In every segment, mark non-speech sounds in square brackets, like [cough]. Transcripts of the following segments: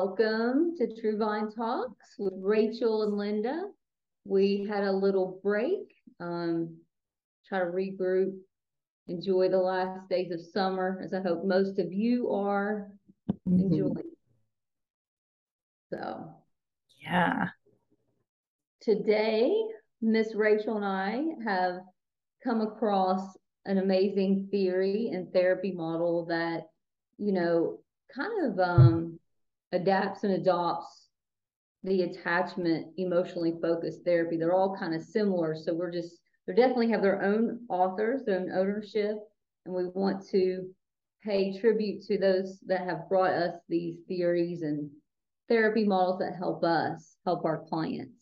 Welcome to True Vine Talks with Rachel and Linda. We had a little break, um, try to regroup, enjoy the last days of summer, as I hope most of you are Mhm. enjoying. So Yeah. today, Miss Rachel and I have come across an amazing theory and therapy model that, you know, kind of um, adapts and adopts the attachment emotionally focused therapy. They're all kind of similar. So we're just, they definitely have their own authors, their own ownership. And we want to pay tribute to those that have brought us these theories and therapy models that help us help our clients.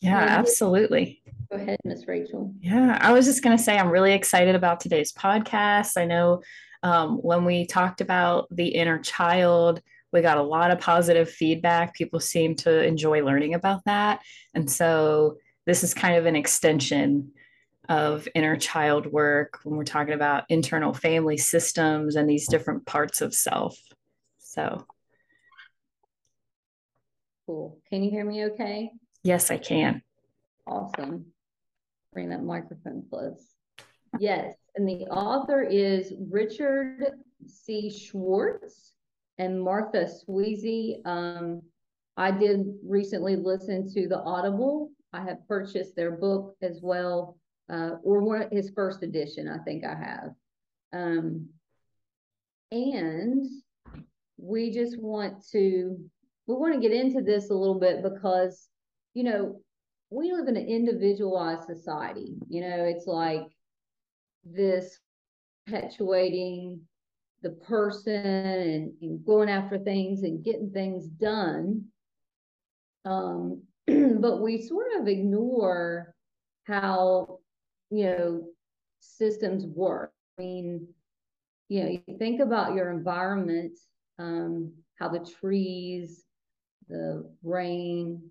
Yeah, absolutely. Go ahead, Miss Rachel. Yeah, I was just going to say I'm really excited about today's podcast. I know um, when we talked about the inner child, we got a lot of positive feedback. People seem to enjoy learning about that. And so this is kind of an extension of inner child work when we're talking about internal family systems and these different parts of self. So, Cool. Can you hear me okay? yes, I can. Awesome. Bring that microphone close. Yes, and the author is Richard C. Schwartz and Martha Sweezy. Um, I did recently listen to the Audible. I have purchased their book as well, uh, or one his first edition, I think I have. Um, and we just want to we want to get into this a little bit because you know we live in an individualized society. You know, it's like this perpetuating the person and, and going after things and getting things done. Um, [clears throat] but we sort of ignore how, you know, systems work. I mean, you know, you think about your environment, um, how the trees, the rain,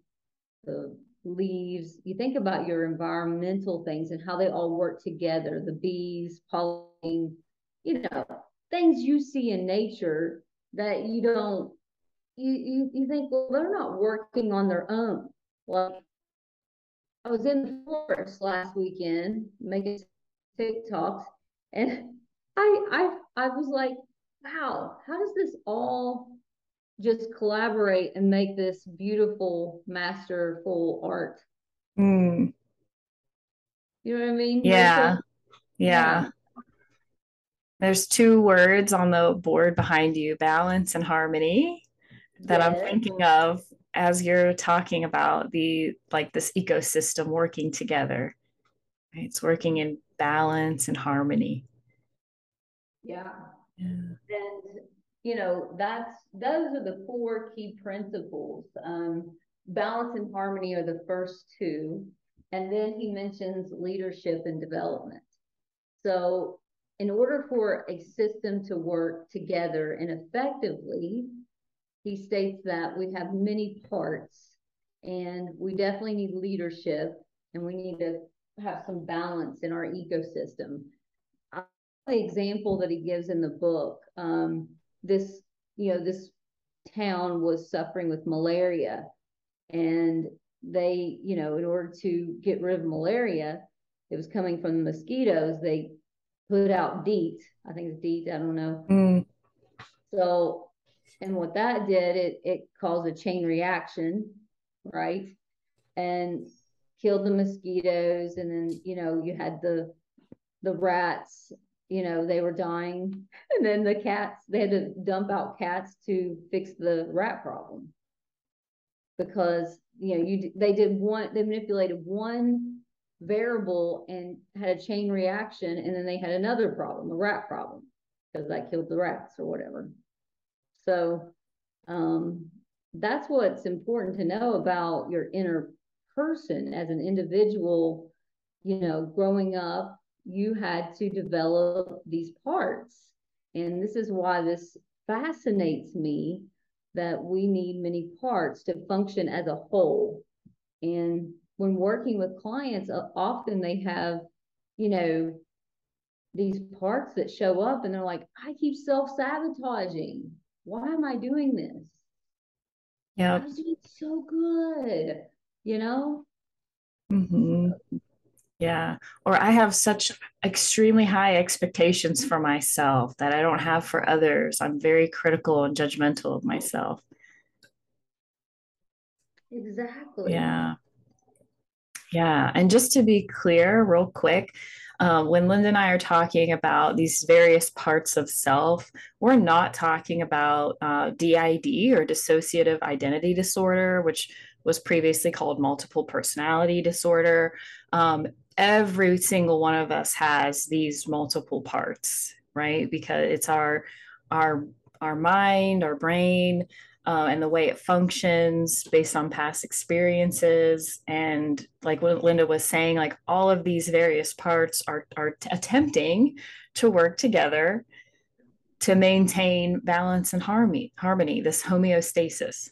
the leaves, you think about your environmental things and how they all work together, the bees, pollen, you know, things you see in nature that you don't, you, you, you think, well, they're not working on their own. Like, I was in the forest last weekend making TikToks and [laughs] I, I, I was like, wow, how does this all just collaborate and make this beautiful, masterful art. Mm, You know what I mean? yeah. Rachel? Yeah. There's two words on the board behind you, balance and harmony, that I'm thinking of as you're talking about the like this ecosystem working together. Right? It's working in balance and harmony. Yeah. Yeah. And, you know, that's, those are the four key principles. Um, balance and harmony are the first two. And then he mentions leadership and development. So in order for a system to work together and effectively, he states that we have many parts and we definitely need leadership and we need to have some balance in our ecosystem. The example that he gives in the book, um, this, you know, this town was suffering with malaria and they, you know, in order to get rid of malaria, it was coming from the mosquitoes, they put out DEET, I think it's DEET, I don't know. Mm, So, and what that did, it, it caused a chain reaction, right? And killed the mosquitoes and then, you know, you had the, the rats, you know, they were dying. [laughs] And then the cats, they had to dump out cats to fix the rat problem. Because, you know, you they did one, they manipulated one variable and had a chain reaction and then they had another problem, a rat problem. Because that killed the rats or whatever. So, um, that's what's important to know about your inner person as an individual. You know, growing up, you had to develop these parts. And this is why this fascinates me that we need many parts to function as a whole. And when working with clients, uh, often they have, you know, these parts that show up and they're like, I keep self sabotaging. why am I doing this? Yeah. I'm doing so good, you know? Mm-hmm. Yeah. Or I have such extremely high expectations for myself that I don't have for others. I'm very critical and judgmental of myself. Exactly. Yeah. Yeah. And just to be clear, real quick, um, when Linda and I are talking about these various parts of self, we're not talking about uh, DID or dissociative identity disorder, which was previously called multiple personality disorder. Um, every single one of us has these multiple parts, right? Because it's our our our mind, our brain, uh, and the way it functions based on past experiences. And like what Linda was saying, like all of these various parts are, are t- attempting to work together to maintain balance and harmony. Harmony, this homeostasis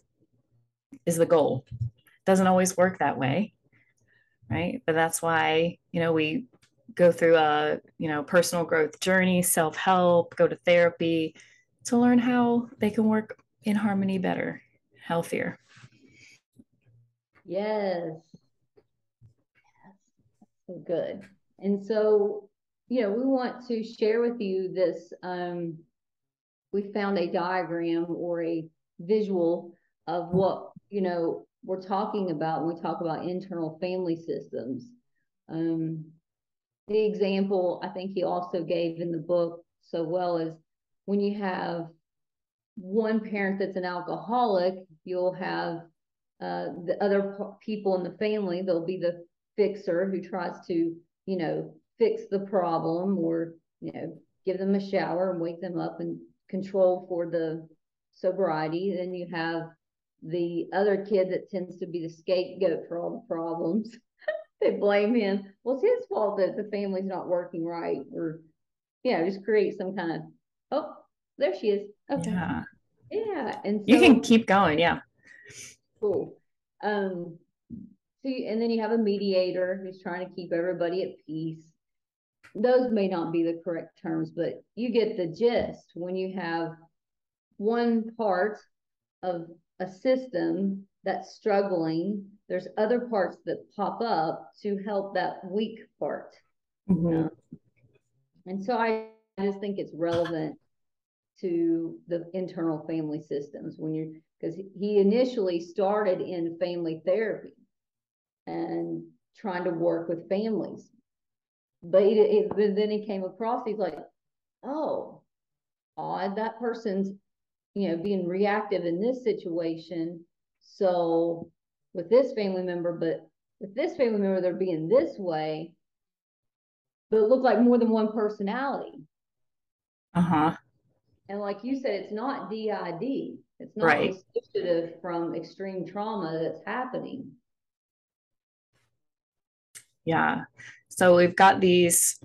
is the goal. Doesn't always work that way, right? But that's why you know we go through a you know personal growth journey, self help, go to therapy to learn how they can work in harmony better, healthier. Yes. yes. Good. And so, you know, we want to share with you this. Um, we found a diagram or a visual of what, you know, we're talking about when we talk about internal family systems. Um, the example I think he also gave in the book so well is when you have one parent that's an alcoholic, you'll have uh, the other people in the family, there'll be the fixer who tries to, you know, fix the problem or, you know, give them a shower and wake them up and control for the sobriety. Then you have the other kid that tends to be the scapegoat for all the problems. [laughs] they blame him. Well, it's his fault that the family's not working right, or you know, just create some kind of oh, there she is. Okay. Yeah. Yeah. And so, you can keep going. Yeah. Cool. Um, so you, and then you have a mediator who's trying to keep everybody at peace. Those may not be the correct terms, but you get the gist when you have one part of a system that's struggling, there's other parts that pop up to help that weak part. Mm-hmm. Um, and so I just think it's relevant to the internal family systems when you're because he initially started in family therapy and trying to work with families but, it, but then he came across he's like oh odd that person's you know being reactive in this situation so with this family member but with this family member they're being this way but it looked like more than one personality uh-huh and like you said, it's not DID. It's not right. dissociative from extreme trauma that's happening. Yeah. So we've got these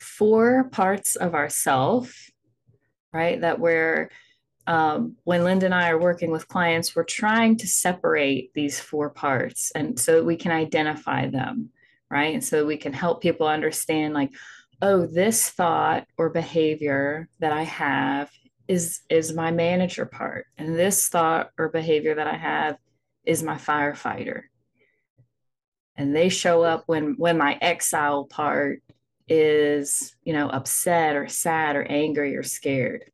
four parts of ourself, right? That we're um, when Linda and I are working with clients, we're trying to separate these four parts and so we can identify them, right? And so we can help people understand like, oh, this thought or behavior that I have is is my manager part, and this thought or behavior that I have is my firefighter. And they show up when when my exile part is, you know, upset or sad or angry or scared.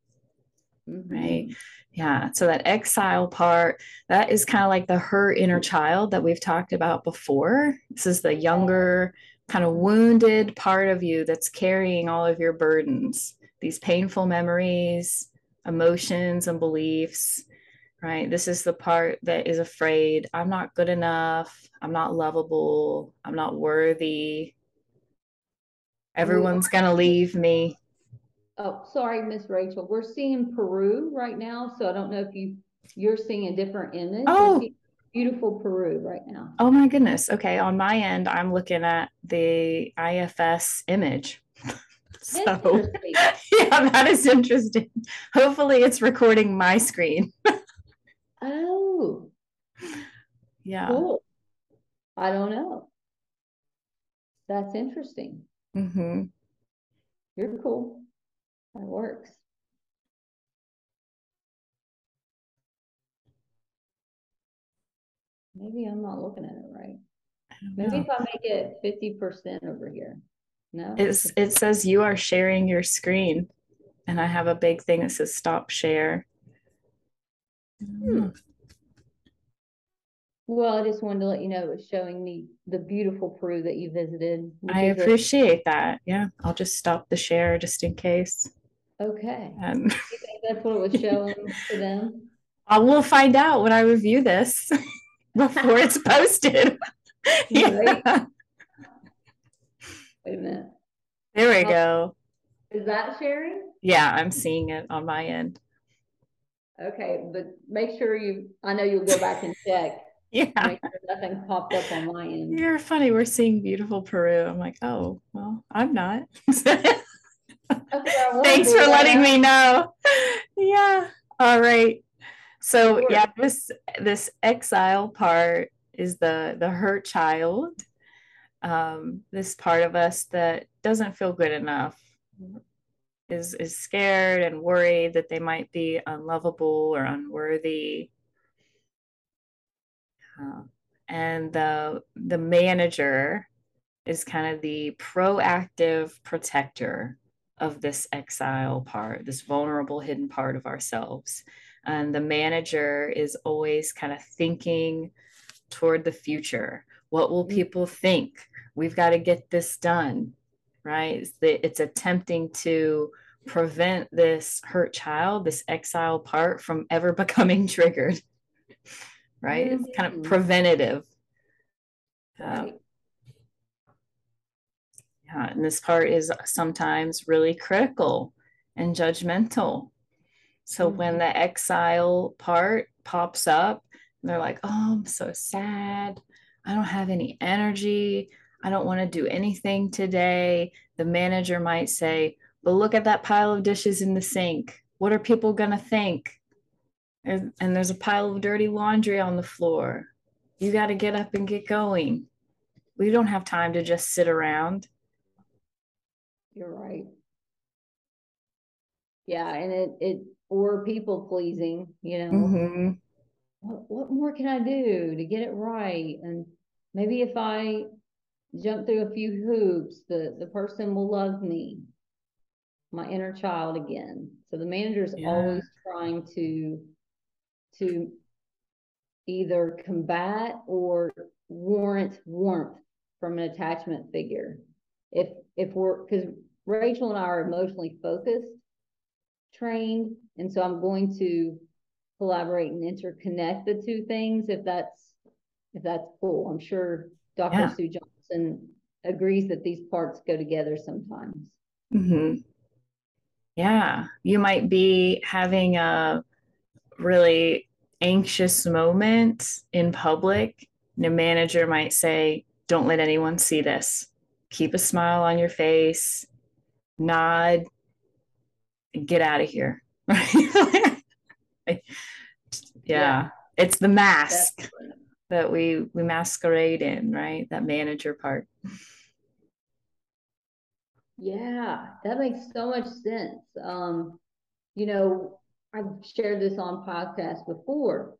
Right. Yeah. So that exile part, that is kind of like the her inner child that we've talked about before. This is the younger, kind of wounded part of you that's carrying all of your burdens, these painful memories, emotions, and beliefs, right? This is the part that is afraid I'm not good enough, I'm not lovable, I'm not worthy. Everyone's going to leave me. Oh, sorry, Miss Rachel. We're seeing Peru right now, so I don't know if you you're seeing a different image. Oh, beautiful Peru right now. Oh my goodness. Okay. On my end, I'm looking at the IFS image. [laughs] so [laughs] yeah, that is interesting. Hopefully it's recording my screen. [laughs] oh. Yeah. Cool. I don't know. That's interesting. Mm-hmm. You're cool. That works. Maybe I'm not looking at it right. Maybe if I make it 50% over here. No. It's it says you are sharing your screen. And I have a big thing that says stop share. Hmm. Well, I just wanted to let you know it was showing me the beautiful Peru that you visited. I appreciate that. Yeah. I'll just stop the share just in case. Okay, And you think that's what it was showing [laughs] to them? I will find out when I review this [laughs] before it's [laughs] posted. Right. Yeah, Wait a minute, there we go. is that sharing? Yeah, I'm seeing it on my end. Okay, but make sure you, I know you'll go back and check, Yeah. make sure nothing popped up on my end. You're funny. We're seeing beautiful Peru. I'm like, oh, well, I'm not. Okay, I wanna Thanks for letting me know. Yeah. All right. So yeah, this this exile part is the the hurt child. Um, this part of us that doesn't feel good enough is is scared and worried that they might be unlovable or unworthy. Uh, and the the manager is kind of the proactive protector of this exile part, this vulnerable hidden part of ourselves. And the manager is always kind of thinking toward the future. What will Mhm. people think? We've got to get this done, right? It's, the, it's attempting to prevent this hurt child, this exile part, from ever [laughs] becoming triggered, right? It's kind of Mhm. preventative. Right. Yeah, and this part is sometimes really critical and judgmental. So when mm-hmm. the exile part pops up, they're like, oh, I'm so sad. I don't have any energy. I don't want to do anything today. The manager might say, but look at that pile of dishes in the sink. What are people going to think? And, and there's a pile of dirty laundry on the floor. You got to get up and get going. We don't have time to just sit around. You're right. Yeah, and it, it, or people pleasing, you know, Mhm. what, what more can I do to get it right? And maybe if I jump through a few hoops, the, the person will love me. My inner child again. So the manager's Yeah. always trying to, to either combat or warrant warmth from an attachment figure. If, if we're, because Rachel and I are emotionally focused, trained, and so I'm going to collaborate and interconnect the two things if that's, if that's cool. I'm sure Dr. Yeah. Sue Johnson agrees that these parts go together sometimes. hmm Yeah, you might be having a really anxious moment in public. And a manager might say, Don't let anyone see this. Keep a smile on your face, nod, and get out of here. [laughs] Right? Yeah, it's the mask Definitely. that we we masquerade in, right? That manager part. Yeah, that makes so much sense. Um, you know, I've shared this on podcasts before.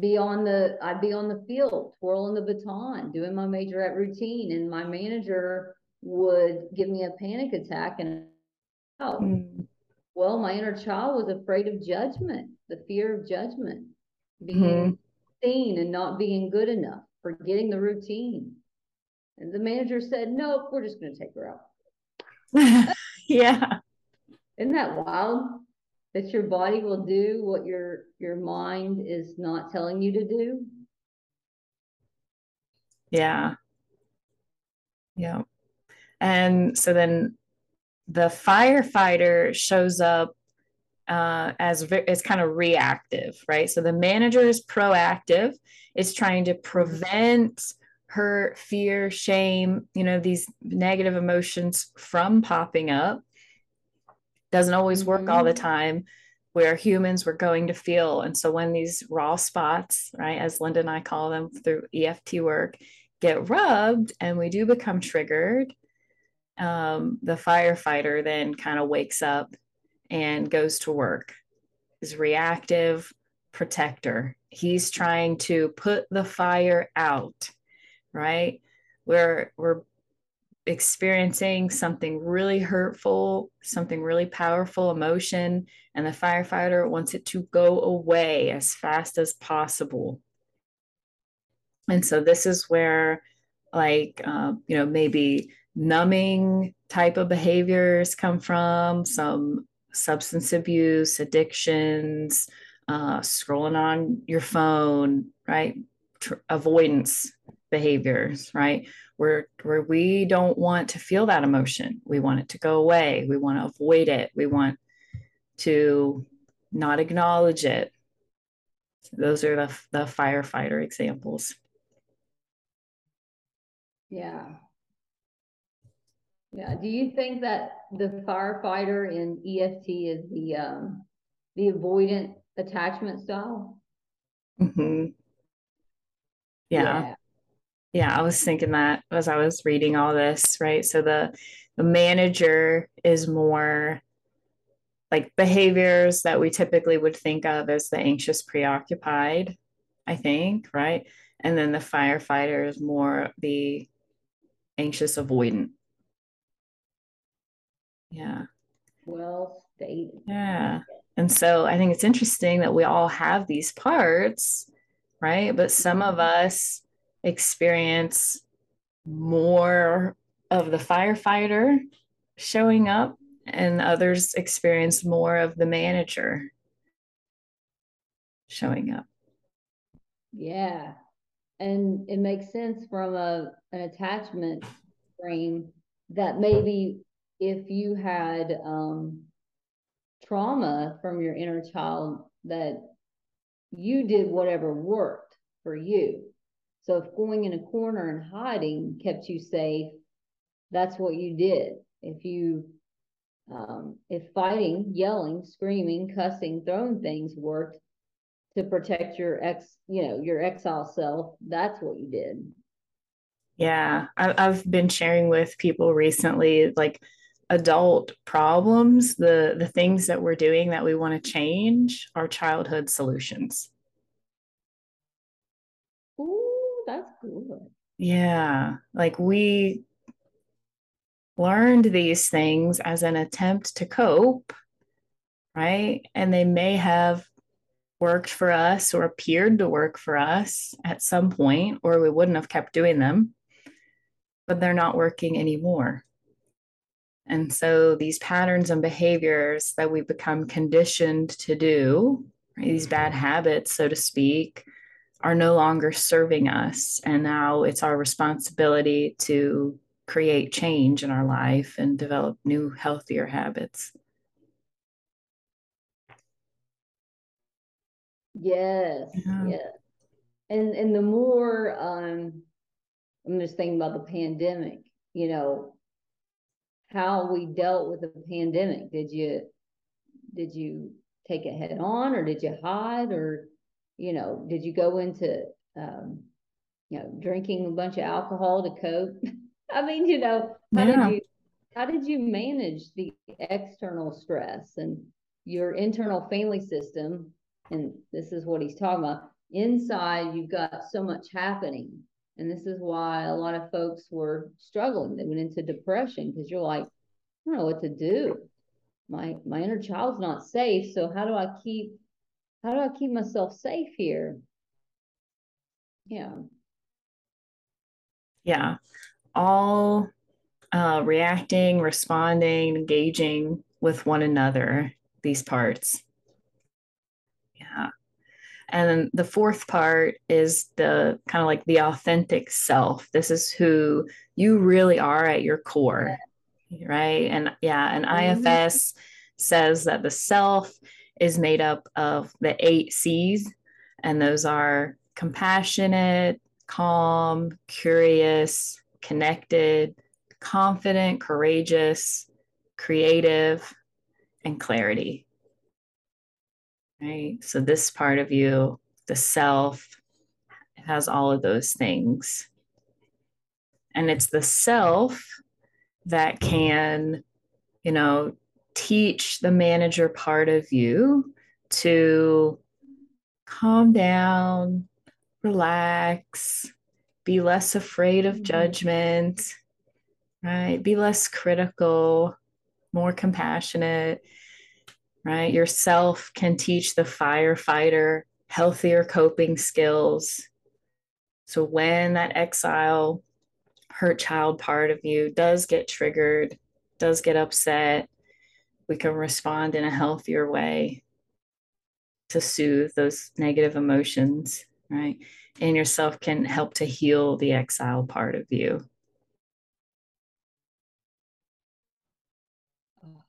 Be on the, I'd be on the field, twirling the baton, doing my majorette routine, and my manager would give me a panic attack and oh, Mm, well, my inner child was afraid of judgment, the fear of judgment, being Mhm. seen and not being good enough, forgetting the routine. And the manager said, nope, we're just gonna take her out. [laughs] yeah. Isn't that wild? That your body will do what your, your mind is not telling you to do? Yeah. Yeah. And so then the firefighter shows up uh, as as kind of reactive, right? So the manager is proactive, is trying to prevent her fear, shame, you know, these negative emotions from popping up. Doesn't always work all the Mhm. time. Where humans were going to feel. And so when these raw spots, right, as Linda and I call them through EFT work, get rubbed and we do become triggered, um, the firefighter then kind of wakes up and goes to work, is reactive, protector. He's trying to put the fire out, right? We're we're experiencing something really hurtful, something really powerful emotion, and the firefighter wants it to go away as fast as possible. And so this is where, like, uh, you know, maybe numbing type of behaviors come from, some substance abuse, addictions, uh, scrolling on your phone, right? Tr- avoidance behaviors, right? Where where we don't want to feel that emotion. We want it to go away. We want to avoid it. We want to not acknowledge it. Those are the, the firefighter examples. Yeah. Yeah. Do you think that the firefighter in EFT is the um, the avoidant attachment style? Mm-hmm. Yeah. yeah. Yeah, I was thinking that as I was reading all this, right? So the the manager is more like behaviors that we typically would think of as the anxious preoccupied, I think, right? And then the firefighter is more the anxious avoidant. Yeah. Well stated. Yeah. And so I think it's interesting that we all have these parts, right? But some of mm-hmm. us experience more of the firefighter showing up, and others experience more of the manager showing up. Yeah. And it makes sense from a an attachment frame that maybe if you had um trauma from your inner child that you did whatever worked for you. So if going in a corner and hiding kept you safe, that's what you did. If you um, if fighting, yelling, screaming, cussing, throwing things worked to protect your ex, you know, your exile self, that's what you did. Yeah, I've been sharing with people recently, like adult problems, the the things that we're doing that we want to change are childhood solutions. Ooh, that's good. Yeah, like we learned these things as an attempt to cope, right? And they may have worked for us or appeared to work for us at some point, or we wouldn't have kept doing them, but they're not working anymore. And so these patterns and behaviors that we become conditioned to do, right, these bad habits, so to speak, are no longer serving us. And now it's our responsibility to create change in our life and develop new, healthier habits. Yes, yeah. yes. And and the more um I'm just thinking about the pandemic, you know, how we dealt with the pandemic. Did you did you take it head on or did you hide or you know did you go into um, you know drinking a bunch of alcohol to cope? [laughs] I mean, you know, how yeah. did you how did you manage the external stress and your internal family system? And this is what he's talking about. Inside, you've got so much happening and this is why a lot of folks were struggling. They went into depression because you're like, I don't know what to do. My my inner child's not safe. So how do I keep how do I keep myself safe here? Yeah. Yeah. All uh, reacting, responding, engaging with one another, these parts. And then the fourth part is the kind of like the authentic self. This is who you really are at your core, right? And yeah, and mm-hmm. IFS says that the self is made up of the eight C's, and those are compassionate, calm, curious, connected, confident, courageous, creative, and clarity right? So this part of you, the self, has all of those things. And it's the self that can, you know, teach the manager part of you to calm down, relax, be less afraid of mm-hmm. judgment, right? Be less critical, more compassionate, right? Yourself can teach the firefighter healthier coping skills. So when that exile hurt child part of you does get triggered, does get upset, we can respond in a healthier way to soothe those negative emotions, right? And yourself can help to heal the exile part of you. Oh,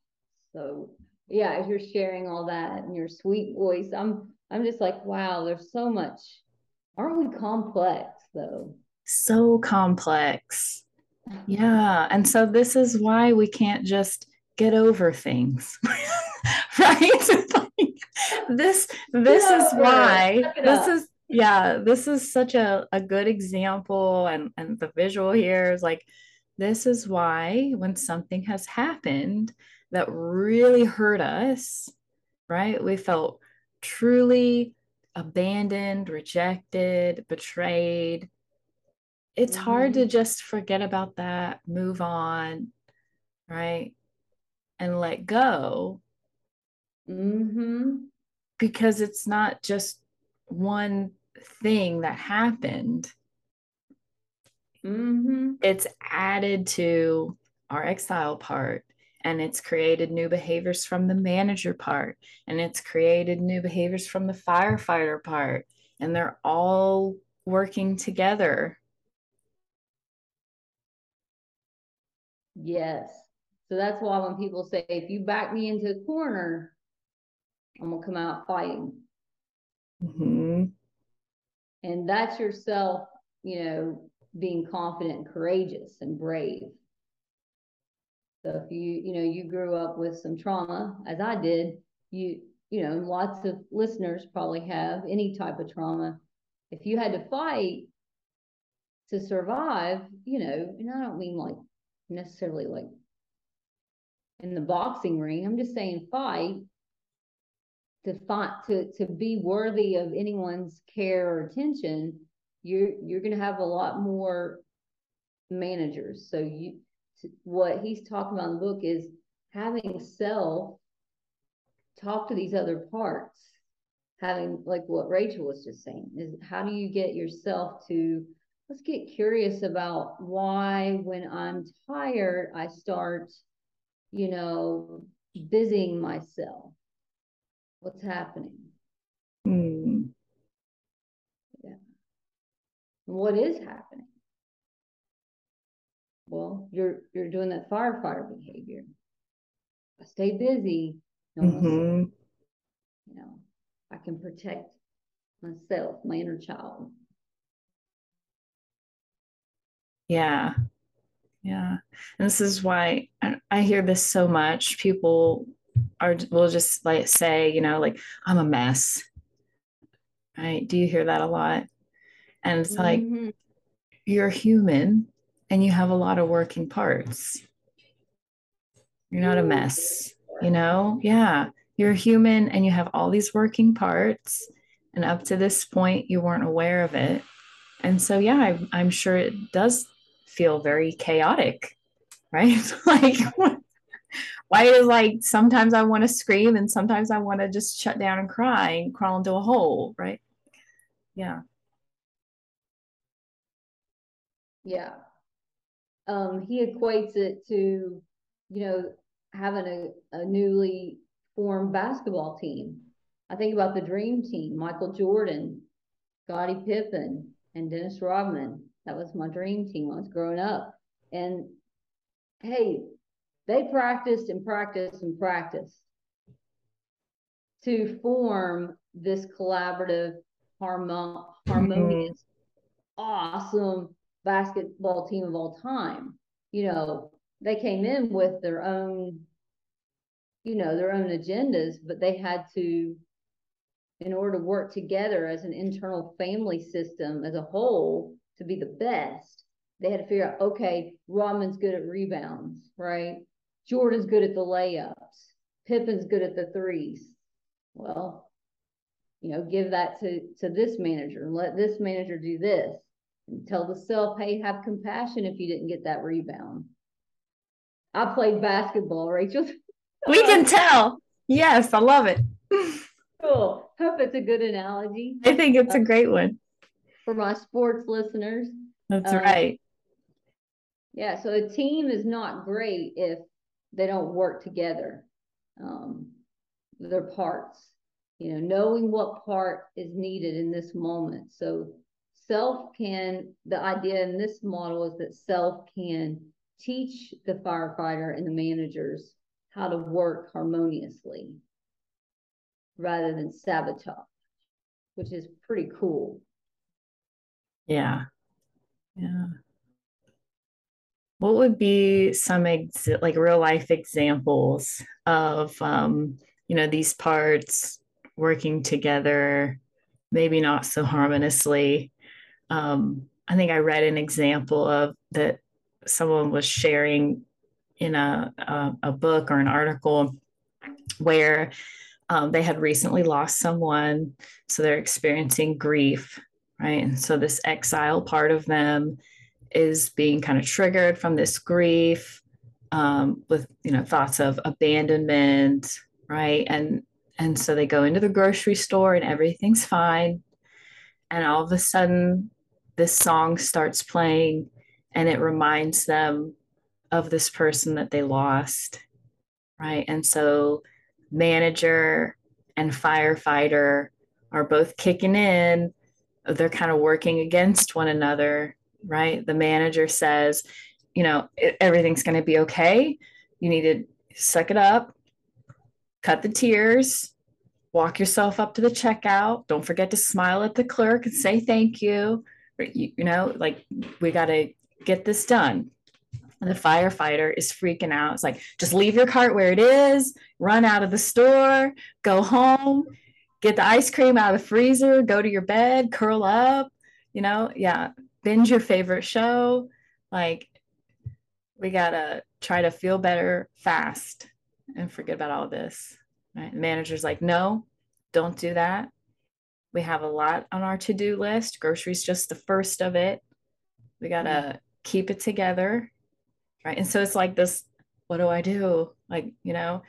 so yeah, as you're sharing all that in your sweet voice, I'm I'm just like, wow, there's so much. Aren't we complex though? So complex. [laughs] Yeah. And so this is why we can't just get over things. [laughs] right? this this is why this is yeah, this is such a, a good example and, and the visual here is like this is why when something has happened that really hurt us, right? We felt truly abandoned, rejected, betrayed. It's mm-hmm. hard to mm-hmm. just forget about that, move on, right? And let go. Mm-hmm. Because it's not just one thing that happened. Mm-hmm. It's added to our exile part and it's created new behaviors from the manager part and it's created new behaviors from the firefighter part and they're all working together. Yes. So that's why when people say if you back me into a corner i'm gonna come out fighting. Mm-hmm. and that's yourself you know being confident and courageous and brave so if you, you know, you grew up with some trauma, as I did, you, you know, lots of listeners probably have any type of trauma. If you had to fight to survive, you know, and I don't mean like necessarily like in the boxing ring. I'm just saying fight to fight to to be worthy of anyone's care or attention. You're you're going to have a lot more managers. So you what he's talking about in the book is having self talk to these other parts having like what rachel was just saying is how do you get yourself to let's get curious about why when i'm tired i start you know busying myself. What's happening? Mm. yeah. What is happening well, you're you're doing that firefighter behavior. Stay busy. No mm-hmm. you know, I can protect myself, my inner child. Yeah. Yeah. And this is why I, I hear this so much. People are will just like say, you know, like I'm a mess. Right? Do you hear that a lot? And it's mm-hmm. like you're human and you have a lot of working parts. You're not a mess, you know? Yeah, you're human and you have all these working parts. And up to this point, you weren't aware of it. And so, yeah, I, I'm sure it does feel very chaotic, [laughs] right? like, [laughs] why is like sometimes I want to scream and sometimes I want to just shut down and cry and crawl into a hole, right? Yeah. Yeah um, he equates it to, you know, having a, a newly formed basketball team. I think about the dream team, Michael Jordan, Scottie Pippen, and Dennis Rodman. That was my dream team when I was growing up. And hey, they practiced and practiced and practiced to form this collaborative, harmo- harmonious, mm-hmm. awesome basketball team of all time. You know, they came in with their own, you know, their own agendas, but they had to, in order to work together as an internal family system as a whole to be the best, they had to figure out, okay, Rodman's good at rebounds, right? Jordan's good at the layups. Pippen's good at the threes. Well, you know, give that to, to this manager and let this manager do this. And tell the self, hey, have compassion if you didn't get that rebound. I played basketball, Rachel. [laughs] We can tell. Yes, I love it. Cool. Hope it's a good analogy. I think it's a great one. For my sports listeners. That's um, right. Yeah, so a team is not great if they don't work together. Um, their parts, you know, knowing what part is needed in this moment. So self can, the idea in this model is that self can teach the firefighter and the managers how to work harmoniously rather than sabotage, which is pretty cool. Yeah. Yeah. What would be some ex- like real life examples of um, you know these parts working together, maybe not so harmoniously? Um, I think I read an example of that someone was sharing in a, a, a book or an article where um, they had recently lost someone, so they're experiencing grief, right? And so this exile part of them is being kind of triggered from this grief um, with you know thoughts of abandonment, right? And and so they go into the grocery store and everything's fine, and all of a sudden this song starts playing, and it reminds them of this person that they lost, right? And so manager and firefighter are both kicking in. They're kind of working against one another, right? The manager says, you know, everything's going to be okay. You need to suck it up, cut the tears, walk yourself up to the checkout. Don't forget to smile at the clerk and say thank you. You, you know, like we got to get this done. And the firefighter is freaking out. It's like, just leave your cart where it is, run out of the store, go home, get the ice cream out of the freezer, go to your bed, curl up, you know, yeah, binge your favorite show. Like, we got to try to feel better fast and forget about all this. Right? The manager's like, no, don't do that. We have a lot on our to do list. Groceries just the first of it. We got to mm. keep it together right and so it's like this what do i do like you know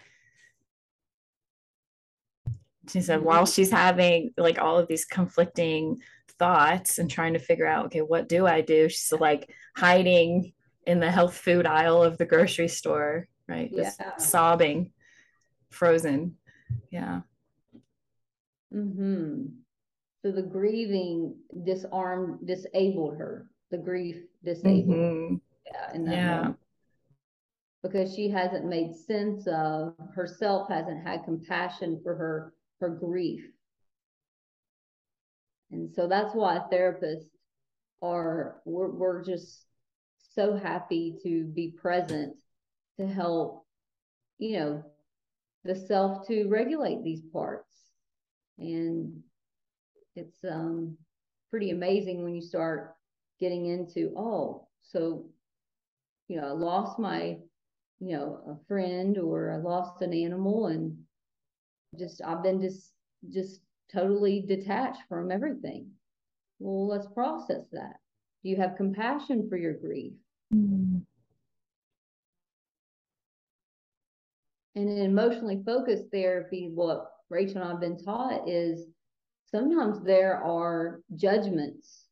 she said while mm-hmm. she's having like all of these conflicting thoughts and trying to figure out okay what do i do she's like hiding in the health food aisle of the grocery store right just yeah. sobbing frozen yeah mm-hmm so the grieving disarmed disabled her the grief disabled mm-hmm. yeah in that yeah moment because she hasn't made sense of herself, hasn't had compassion for her her grief. And so that's why therapists are we're, we're just so happy to be present to help, you know, the self to regulate these parts. And it's um pretty amazing when you start getting into, oh, so you know, I lost my you know, a friend or I lost an animal and just I've been just just totally detached from everything. Well, let's process that. Do you have compassion for your grief? Mm-hmm. And in emotionally focused therapy, what Rachel and I have been taught is sometimes there are judgments,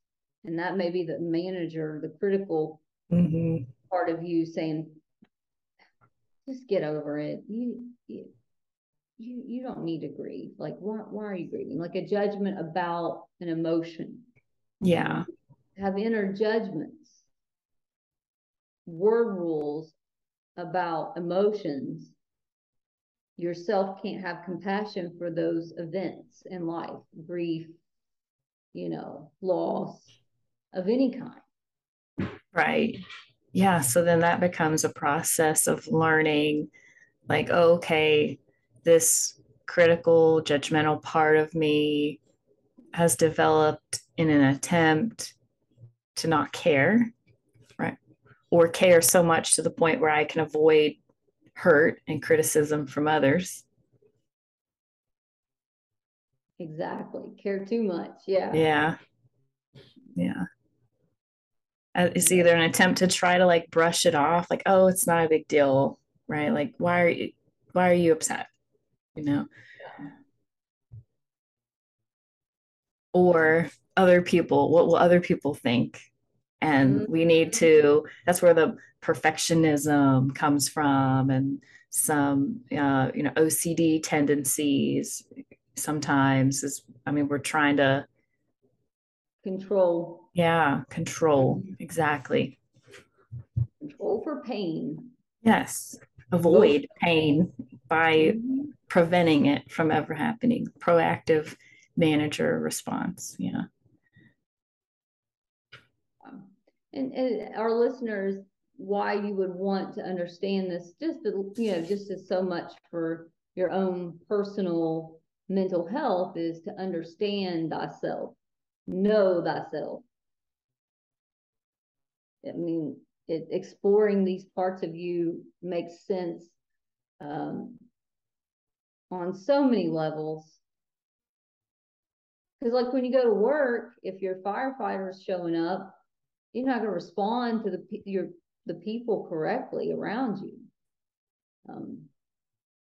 and that may be the manager, the critical mm-hmm. part of you saying, just get over it. You, you, you, you don't need to grieve. Like, why, why are you grieving? Like a judgment about an emotion. Yeah. Have inner judgments, word rules about emotions. Yourself can't have compassion for those events in life, grief, you know, loss of any kind. Right yeah so then that becomes a process of learning like oh, okay this critical judgmental part of me has developed in an attempt to not care right or care so much to the point where i can avoid hurt and criticism from others Exactly. Care too much. Yeah. Yeah. Yeah. Uh, It's either an attempt to try to like brush it off, like, oh, it's not a big deal, right? Like, why are you why are you upset? You know? Or other people, what will other people think? And we need to, that's where the perfectionism comes from and some uh, you know, OCD tendencies sometimes is, I mean, we're trying to, Control. yeah, control. Exactly. Control for pain. Yes. Avoid pain by Mhm. preventing it from ever happening. Proactive manager response. Yeah. And, and our listeners, why you would want to understand this, just, to, you know, just as so much for your own personal mental health is to understand thyself, know thyself. I mean, it, exploring these parts of you makes sense um, on so many levels. Because, like, when you go to work, if your firefighter's showing up, you're not going to respond to the your the people correctly around you. Um,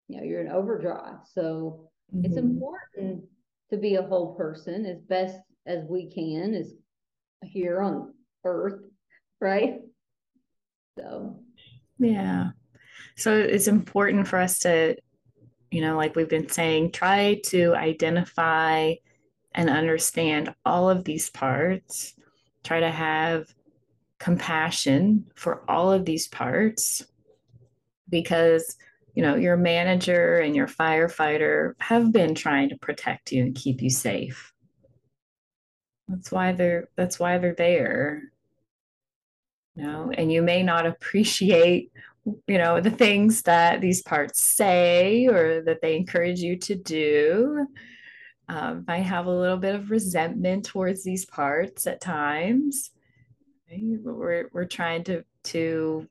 you know, you're in overdrive, so it's Mhm. important to be a whole person as best as we can, is here on Earth, right? So, Yeah. So it's important for us to, you know, like we've been saying, try to identify and understand all of these parts. Try to have compassion for all of these parts because, you know, your manager and your firefighter have been trying to protect you and keep you safe. That's why they're that's why they're there. You know, and you may not appreciate you know the things that these parts say or that they encourage you to do um, might have a little bit of resentment towards these parts at times? We're, we're trying to to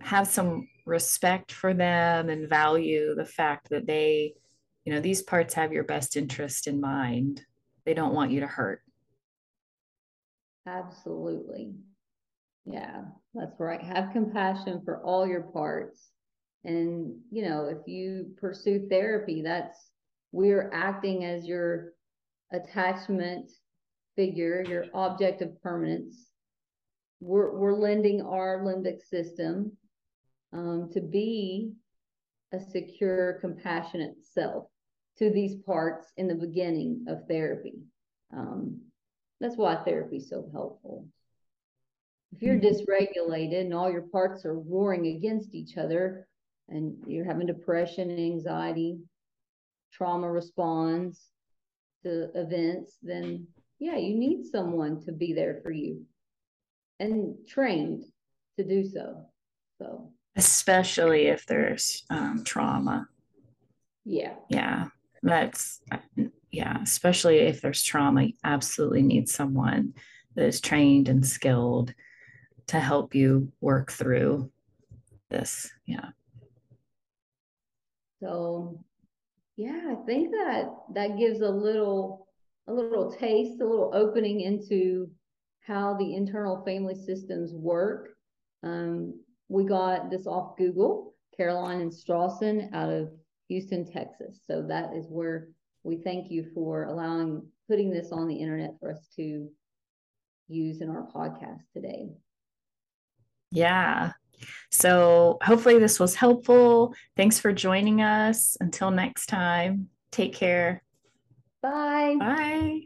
have some respect for them and value the fact that they you know these parts have your best interest in mind they don't want you to hurt absolutely. Yeah, that's right. Have compassion for all your parts. And, you know, if you pursue therapy, that's we're acting as your attachment figure, your object of permanence. We're, we're lending our limbic system um, to be a secure, compassionate self to these parts in the beginning of therapy. Um, that's why therapy is so helpful. If you're Mhm. dysregulated and all your parts are warring against each other and you're having depression and anxiety, trauma responds to events, then yeah, you need someone to be there for you and trained to do so. So, especially if there's um, trauma. Yeah, yeah that's yeah especially if there's trauma you absolutely need someone that is trained and skilled to help you work through this yeah. So yeah, I think that that gives a little a little taste, a little opening into how the internal family systems work. Um, we got this off Google, Caroline and Strawson out of Houston, Texas. So that is where we thank you for allowing putting this on the internet for us to use in our podcast today. yeah so hopefully this was helpful thanks for joining us until next time take care Bye. bye